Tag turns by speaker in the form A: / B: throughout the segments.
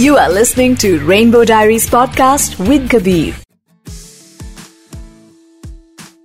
A: You are listening to Rainbow Diaries podcast with Kabir.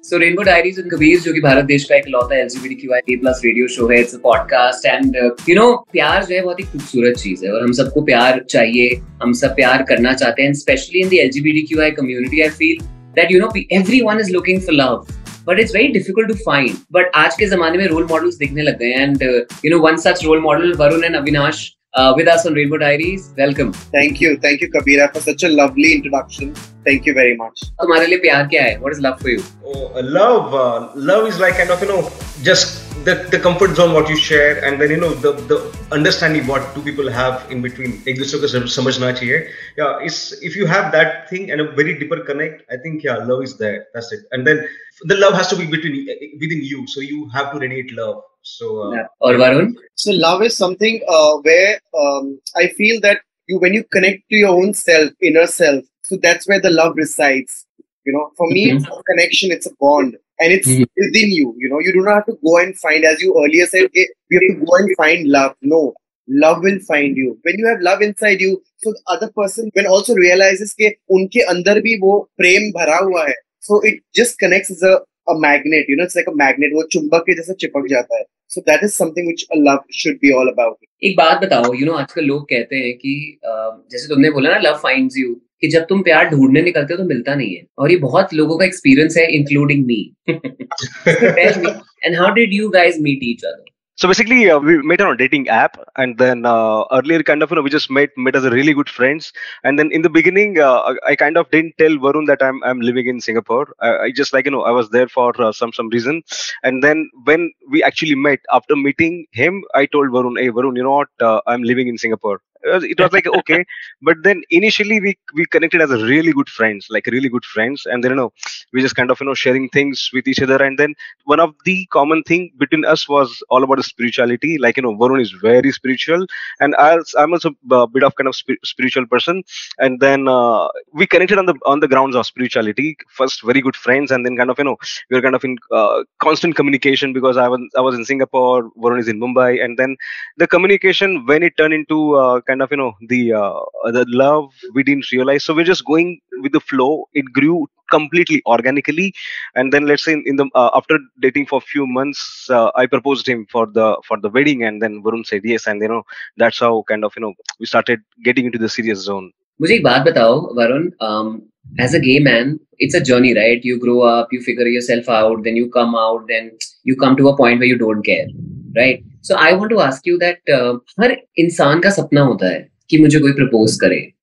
B: So, Rainbow Diaries and Kabir, जो कि भारत देश का एक लौता LGBTQIA रेडियो शो है it's a podcast and you know प्यार जो है बहुत ही खूबसूरत चीज़ है और हम सबको प्यार चाहिए, हम सब प्यार करना चाहते हैं specially in the LGBTQI community, I feel that, you know everyone is looking for love but it's very difficult to find but आज के जमाने में रोल मॉडल्स दिखने लग गए and you know one such role model Varun and Avinash uh, with us on Rainbow Diaries. Welcome.
C: Thank you. Thank you, Kabira, for such a lovely introduction. Thank you very much.
B: तुम्हारे लिए प्यार क्या है? What is love for you?
D: Oh, love, uh, love is like kind of you know just the, the comfort zone what you share and then you know the the understanding what two people have in between. एक दूसरे को समझना चाहिए. Yeah, it's if you have that thing and a very deeper connect, I think yeah, love is there. That's it. And then the love has to be between within you, so you have to radiate love. So, uh,
B: yeah. or Varun?
C: So, love is something uh, where um, I feel that you, when you connect to your own self, inner self, so that's where the love resides. You know, for me, mm-hmm. it's a connection, it's a bond, and it's mm-hmm. within you. You know, you do not have to go and find, as you earlier said, okay, we have to go and find love. No, love will find you. When you have love inside you, so the other person when also realizes कि उनके अंदर भी वो प्रेम भरा हुआ है. So it just connects as a, a magnet. You know, it's like a magnet. वो चुंबक के जैसा चिपक जाता है. So that is something which a love should be all about
B: एक बात बताओ यू नो आजकल लोग कहते हैं कि जैसे तुमने बोला ना लव फाइंड्स यू कि जब तुम प्यार ढूँढने निकलते हो तो मिलता नहीं है। और ये बहुत लोगों का एक्सपीरियंस है including me and how did you guys meet each other
D: So basically, uh, we met on a dating app, and then uh, earlier, kind of, you know, we just met met as a really good friends. And then in the beginning, uh, I kind of didn't tell Varun that I'm I'm living in Singapore. I, I just like you know I was there for uh, some some reason. And then when we actually met, after meeting him, I told Varun, "Hey, Varun, you know what? Uh, I'm living in Singapore." It was like okay. But then initially we we connected as really good friends like really good friends. And then you know we just kind of you know sharing things with each other. And then one of the common thing between us was all about spirituality. Like you know varun is very spiritual. And I, i'm also a bit of kind of sp- spiritual person. And then uh, we connected on the on the grounds of spirituality. First very good friends. And then kind of you know we were kind of in uh, constant communication because i was i was in singapore varun is in mumbai. And then the communication when it turned into uh, kind kind of you know the uh, the love we didn't realize so we're just going with the flow it grew completely organically and then let's say in, in the uh, after dating for a few months uh, i proposed him for the for the wedding and then varun said yes and you know that's how kind of you know we started getting into the serious zone
B: मुझे एक बात बताओ Varun as a gay man it's a journey right you grow up you figure yourself out then you come out then you come to a point where you don't care right I want to ask you that uh, हर इंसान का सपना होता है कि मुझे कोई propose करे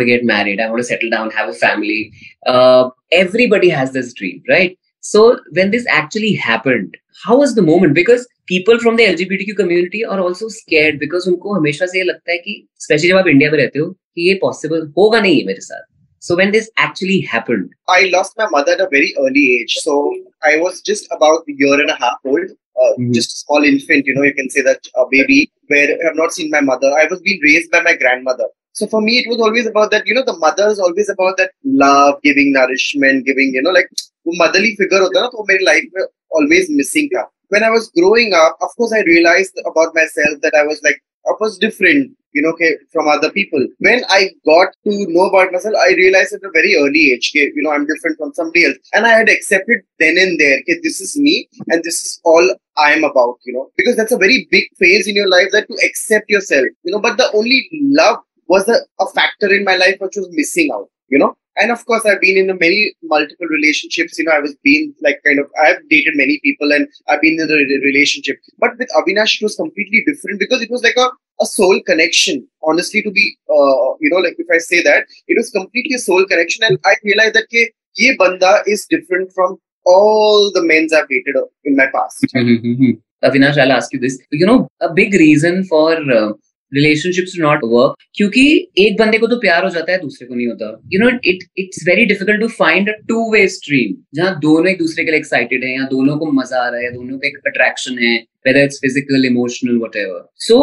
B: to get married, I want to settle down, have a family. Uh, everybody has this dream, right? So when this actually happened, how was the moment? Because people from the LGBTQ community are also scared because उनको हमेशा से ये लगता है कि specially जब आप India में रहते हो कि ये पॉसिबल होगा नहीं है मेरे साथ So when this actually happened,
C: I lost my mother at a very early age. So I was just about a year and a half old. Uh, mm-hmm. just a small infant, you know, you can say that a baby where I have not seen my mother. I was being raised by my grandmother. So for me, it was always about that, you know, the mother is always about that love, giving nourishment, giving, you know, like motherly figure na, to my life always missing tha. When I was growing up, of course, I realized about myself that I was like, I was different you know, from other people. When I got to know about myself, I realized at a very early age, you know, I'm different from somebody else. And I had accepted then and there, okay, this is me and this is all I am about, you know, because that's a very big phase in your life that to accept yourself, you know, but the only love was a, a factor in my life which was missing out, you know and of course i've been in a many multiple relationships. You know i was being like kind of i've dated many people and i've been in a relationship. But with avinash it was completely different because it was like a, a soul connection. Honestly to be uh, you know like if i say that it was completely a soul connection. And i realized that ke, ye banda is different from all the men's i've dated in my past.
B: Avinash i'll ask you this. You know a big reason for uh, relationships not work क्योंकि एक बंदे को तो प्यार हो जाता है, दूसरे को नहीं होता। You know it it's very difficult to find a two way stream जहाँ दोनों एक दूसरे के लिए एक्साइटेड है, या दोनों को मज़ा आ रहा है दोनों पे एक अट्रैक्शन है it's physical emotional whatever so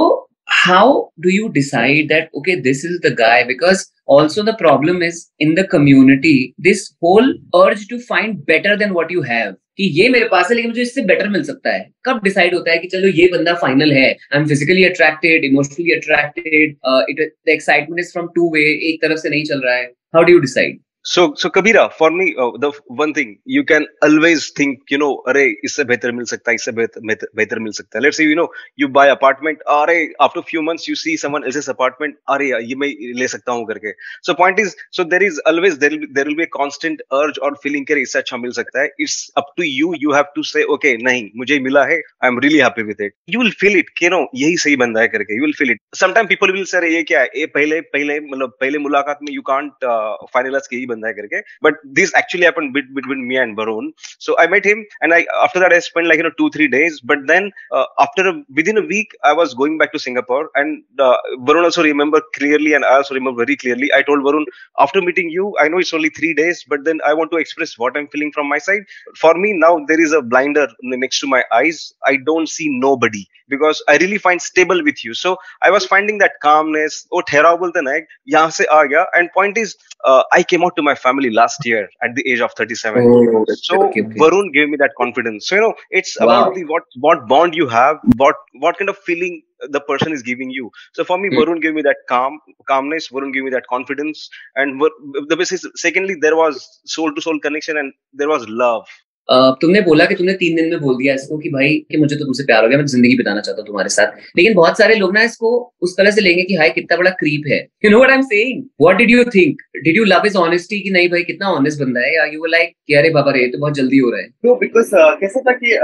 B: how do you decide that, okay, this is the guy? Because also the problem is, in the community, this whole urge to find better than what you have. कि ये मेरे पास है, लेकिन मुझे इससे better मिल सकता है। कब डिसाइड होता है कि चलो ये बंदा फाइनल है? I am physically attracted emotionally attracted it the excitement is from two way एक तरफ़ से नहीं चल रहा है। How do you decide
D: So, so Kabira, for me, uh, the one thing you can always think, you know, अरे इससे बेहतर मिल सकता है, इससे बेहतर बेहतर मिल सकता है. Let's say, you know, you buy apartment, अरे after few months you see someone else's apartment, अरे ये मैं ले सकता हूँ करके. So point is, so there is always there there will be a constant urge or feeling कि इससे अच्छा मिल सकता है. It's up to you. You have to say, okay, नहीं, मुझे मिला है, I'm really happy with it. You will feel it, you know, यही सही बंदा है करके. You will feel it. Sometimes people will say, ये क्या है? ये पहले पहले मतलब पहले मुलाकात में you can't uh, finalize कि यही बंदा है करके but this actually happened bit, between me and Varun so I met him and I after that I spent like you know two three days but then uh, after a, within a week I was going back to Singapore and uh, Varun also remember clearly and I also remember very clearly I told Varun after meeting you I know it's only three days but then I want to express what I'm feeling from my side for me now there is a blinder next to my eyes I don't see nobody because I really find stable with you so I was finding that calmness oh terrible the neck यहाँ से आ गया and point is uh, I came out to my family last year at the age of 37. Oh, so okay, okay. Varun gave me that confidence. So you know, it's wow. about the what what bond you have, what what kind of feeling the person is giving you. So for me, mm. Varun gave me that calm calmness. Varun gave me that confidence, and the basis. Secondly, there was soul to soul connection, and there was love.
B: तुमने बोला कि तुमने तीन दिन में बोल दिया इसको कि भाई कि मुझे तो तुमसे प्यार हो गया मैं ज़िंदगी बिताना चाहता हूँ तुम्हारे साथ लेकिन बहुत सारे लोग ना इसको उस तरह से लेंगे कि हाई कितना बड़ा क्रीप है you know what I am saying what did you think did you love is honesty कि नहीं भाई कितना ऑनेस्ट बंदा है या लाइक कि अरे बाबा रे तो बहुत जल्दी हो रहा है
C: नो बिकॉज़ कैसा था कि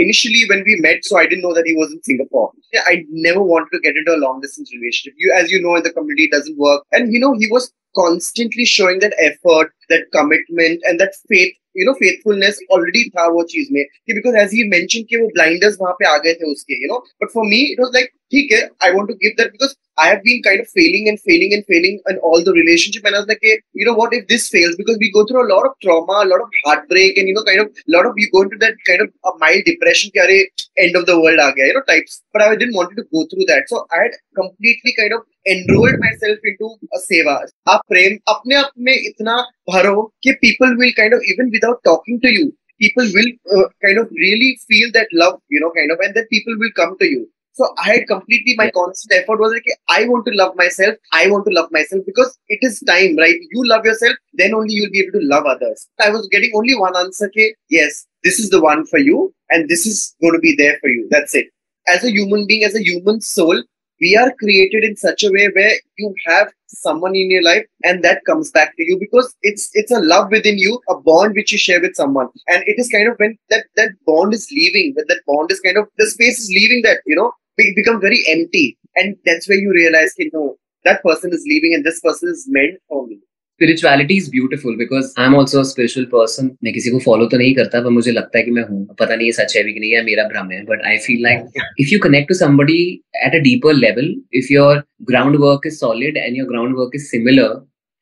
C: initially when we met so i didn't know that he was in singapore i never wanted to get into a long distance relationship you as you know in the community it doesn't work and you know he was constantly showing that effort that commitment and that faith you know faithfulness already था वो चीज़ में कि because as he mention कि वो blinders वहाँ पे आ गए थे उसके you know but for me it was like ठीक है I want to give that because I have been kind of failing and failing and failing in all the relationship. And I was like, hey, you know what, if this fails, because we go through a lot of trauma, a lot of heartbreak, and you know, kind of a lot of you go into that kind of a mild depression, kya, end of the world, aa gaya, you know, types. But I didn't want to go through that. So I had completely kind of enrolled myself into a seva. आप प्रेम अपने आप में इतना भरो कि people will kind of even without talking to you, people will uh, kind of really feel that love, you know, kind of, and then people will come to you. So I had completely my constant effort was like I want to love myself. I want to love myself because it is time, right? You love yourself, then only you'll be able to love others. I was getting only one answer. Okay, yes, this is the one for you, and this is going to be there for you. That's it. As a human being, as a human soul, we are created in such a way where you have someone in your life and that comes back to you because it's it's a love within you a bond which you share with someone and it is kind of when that that bond is leaving when that bond is kind of the space is leaving that you know become very empty. And that's where you realize, you know, that person is leaving and this person is meant for me.
B: Spirituality is beautiful because I am also spiritual person मैं किसी को follow तो नहीं करता पर मुझे लगता है कि मैं हूँ पता नहीं ये सच है भी कि नहीं है मेरा भ्रम है but I feel like if you connect to somebody at a deeper level if your ground work is solid and your ground work is similar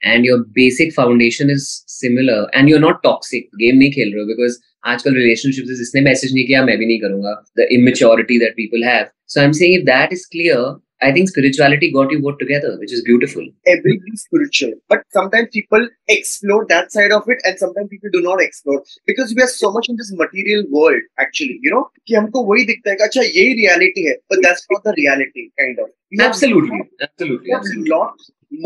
B: and your basic foundation is similar and you are not toxic game नहीं खेल रहे हो because आजकल relationship जिसने message नहीं किया मैं भी नहीं करूंगा the immaturity that people have so I am saying if that is clear I think spirituality got you both together, which is beautiful.
C: Everything spiritual, but sometimes people explore that side of it, and sometimes people do not explore because we are so much in this material world. Actually, you know, कि हमको वही दिखता है कि अच्छा यही reality है, but that's not the reality, kind of.
B: We absolutely, have, absolutely, absolutely.
C: lot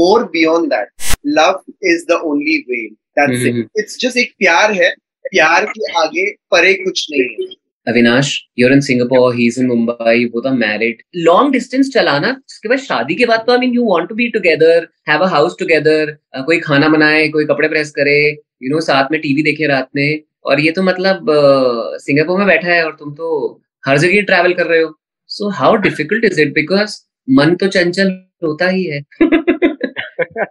C: more beyond that. Love is the only way. That's mm-hmm. it. It's just एक प्यार है प्यार के आगे परे कुछ नहीं है
B: Avinash you're in Singapore he is in Mumbai both are married long distance चलाना उसके बाद शादी के बाद तो I mean you want to be together have a house together कोई खाना बनाए कोई कपड़े प्रेस करे यू you नो know, साथ में टीवी देखे रात में और ये तो मतलब सिंगापुर में बैठा है और तुम तो हर जगह ट्रैवल कर रहे हो so how difficult is it because मन तो चंचल होता ही है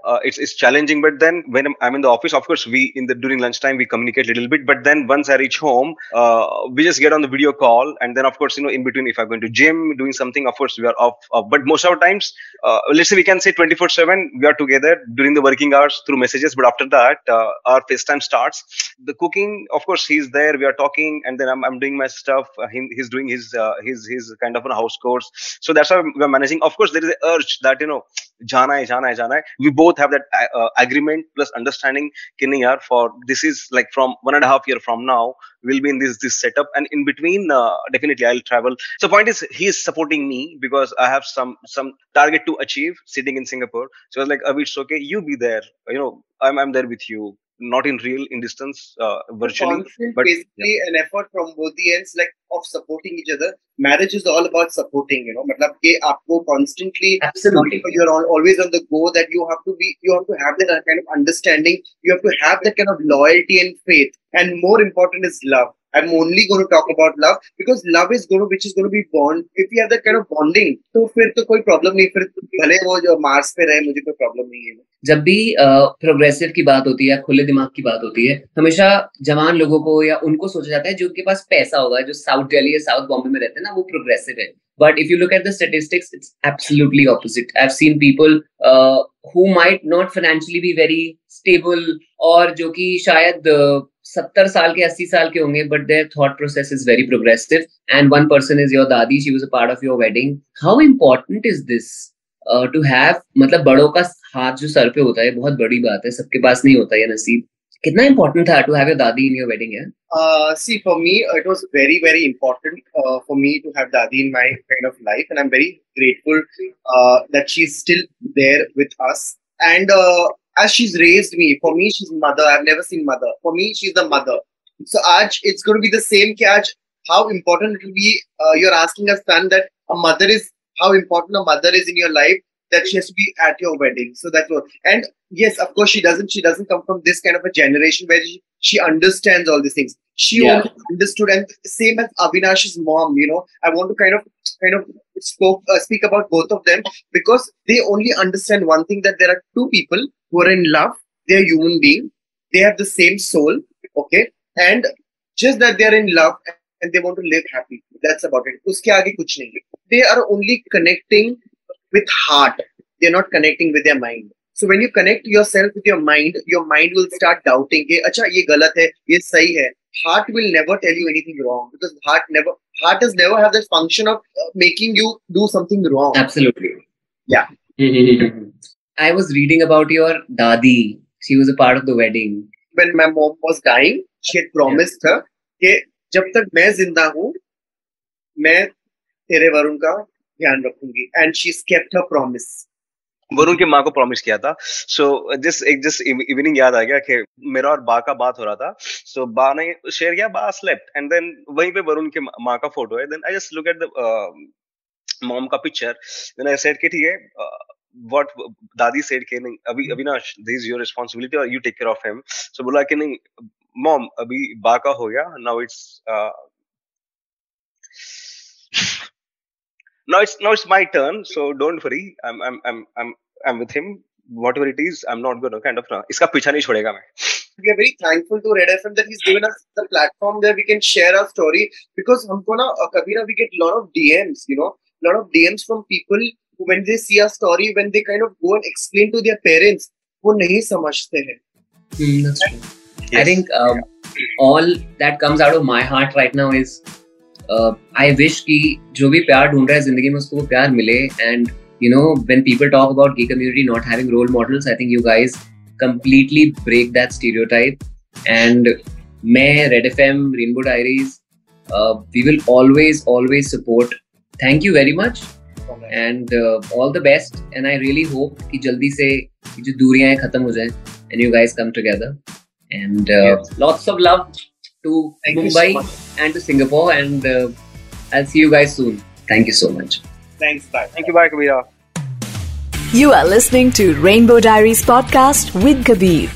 D: uh, it's it's challenging. But then when I'm, I'm, in the office, of course, we in the during lunchtime we communicate a little bit. But then once I reach home, uh, we just get on the video call, and then of course, you know, in between, if I'm going to gym, doing something, of course, we are off. off. But most of the times, uh, let's say we can say 24/7, we are together during the working hours through messages. But after that, uh, our FaceTime starts. The cooking, of course, he's there. We are talking, and then I'm, I'm doing my stuff. Uh, he, he's doing his uh, his his kind of a house course. So that's how we're managing. Of course, there is an urge that you know जाना है जाना है जाना है we both have that uh, agreement plus understanding कि नहीं यार for this is like from one and a half year from now we'll be in this this setup and in between uh, definitely I'll travel so point is he is supporting me because I have some some target to achieve sitting in Singapore so I was like Avi it's okay you be there you know I'm I'm there with you not in real in distance uh, virtually
C: Constant, but basically yeah. an effort from both the ends like of supporting each other. Marriage is all about supporting you know. matlab ke aapko constantly
B: absolutely.
C: you're always on the go that you have to be you have to have that kind of understanding. You have to have that kind of loyalty and faith. And more important is love I'm only going to talk about love because love is going to, which is going to be born. If you have that kind of bonding, तो फिर तो कोई problem नहीं फिर भले वो जो Mars पे रहे मुझे कोई problem नहीं है।
B: जब भी प्रोग्रेसिव uh, की बात होती है खुले दिमाग की बात होती है हमेशा जवान लोगों को या उनको सोचा जाता है जो उनके पास पैसा होगा जो साउथ दिल्ली या साउथ बॉम्बे में रहते हैं ना वो प्रोग्रेसिव है। But if you look at the statistics it's absolutely opposite I have seen people who might not financially be very stable और जो की शायद सत्तर साल के, अस्सी साल के होंगे but their thought process is very progressive and one person is your dadi she was a part of your wedding how important is this to have मतलब बड़ों का हाथ जो सर पे होता है, बहुत बड़ी बात है, सबके पास नहीं होता ये नसीब। कितना इम्पोर्टेंट था टू हैव योर दादी इन योर वेडिंग
C: यार see for me it was very very important for me to have dadi in my kind of life and I am very grateful that she is still there with us and as she's raised me, for me, she's mother. I've never seen mother. For me, she's the mother. So, Aj, it's going to be the same. Aj, how important it will be. Uh, you're asking a son that a mother is how important a mother is in your life that she has to be at your wedding. So that's what. And yes, of course, she doesn't. She doesn't come from this kind of a generation where she, she understands all these things. She yeah. understood, and same as Avinash's mom. You know, I want to kind of kind of spoke uh, speak about both of them because they only understand one thing that there are two people who are in love. They're human being. They have the same soul. Okay, and just that they're in love and they want to live happy. That's about it. Uske aage kuch nahi. They are only connecting with heart. They're not connecting with their mind. So when you connect yourself with your mind, your mind will start doubting. कि अच्छा ये गलत है, ये सही है. Heart will never tell you anything wrong because heart never heart has never have that function of uh, making you do something wrong.
B: Absolutely.
C: Yeah.
B: I was reading about your dadi. She was a part of the wedding.
C: When my mom was dying, she had promised yeah. her कि जब तक मैं ज़िंदा हूँ मैं तेरे वरुण का ध्यान रखूँगी। And she kept her promise
D: Varun की माँ को प्रॉमिस किया था। सो so, जिस एक जिस इवनिंग याद आ गया कि मेरा और बा का बात हो रहा था। सो so, बा ने शेयर किया बा स्लेप्ट एंड देन वहीं पे वरुण की माँ का फ़ोटो है। Then I just look at the mom का पिक्चर देन आई सेड कि ठीक है what dadi said कि नहीं अभी Avinash this is your responsibility or you take care of him so बोला कि नहीं मॉम अभी बा का हो गया now it's uh, now it's now it's my turn so don't worry i'm i'm i'm i'm, I'm with him whatever it is i'm not going to kind of uh, iska picha nahi chhodega main
C: we are very thankful to red fm that he's given us the platform where we can share our story because humko na uh, kabira we get a lot of dms you know a lot of dms from people who when they see our story when they kind of go and explain to their parents वो नहीं समझते हैं
B: mm, that's true. Yes. I think um, yeah. all that comes out of my heart right now is I wish कि जो भी प्यार ढूंढ रहा है ज़िंदगी में उसको वो प्यार मिले and you know when people talk about gay community not having role models I think you guys completely break that stereotype and मैं red F M rainbow diaries we will always always support thank you very much and uh, all the best and I really hope कि जल्दी से जो दूरियां खत्म हो जाएं and you guys come together and uh, yes. lots of love to Thank Mumbai so and to Singapore. And uh, I'll see you guys soon. Thank you so much.
C: Thanks. Bye.
D: Thank you. Bye, Kabira.
A: You are listening to Rainbow Diaries podcast with Kabir.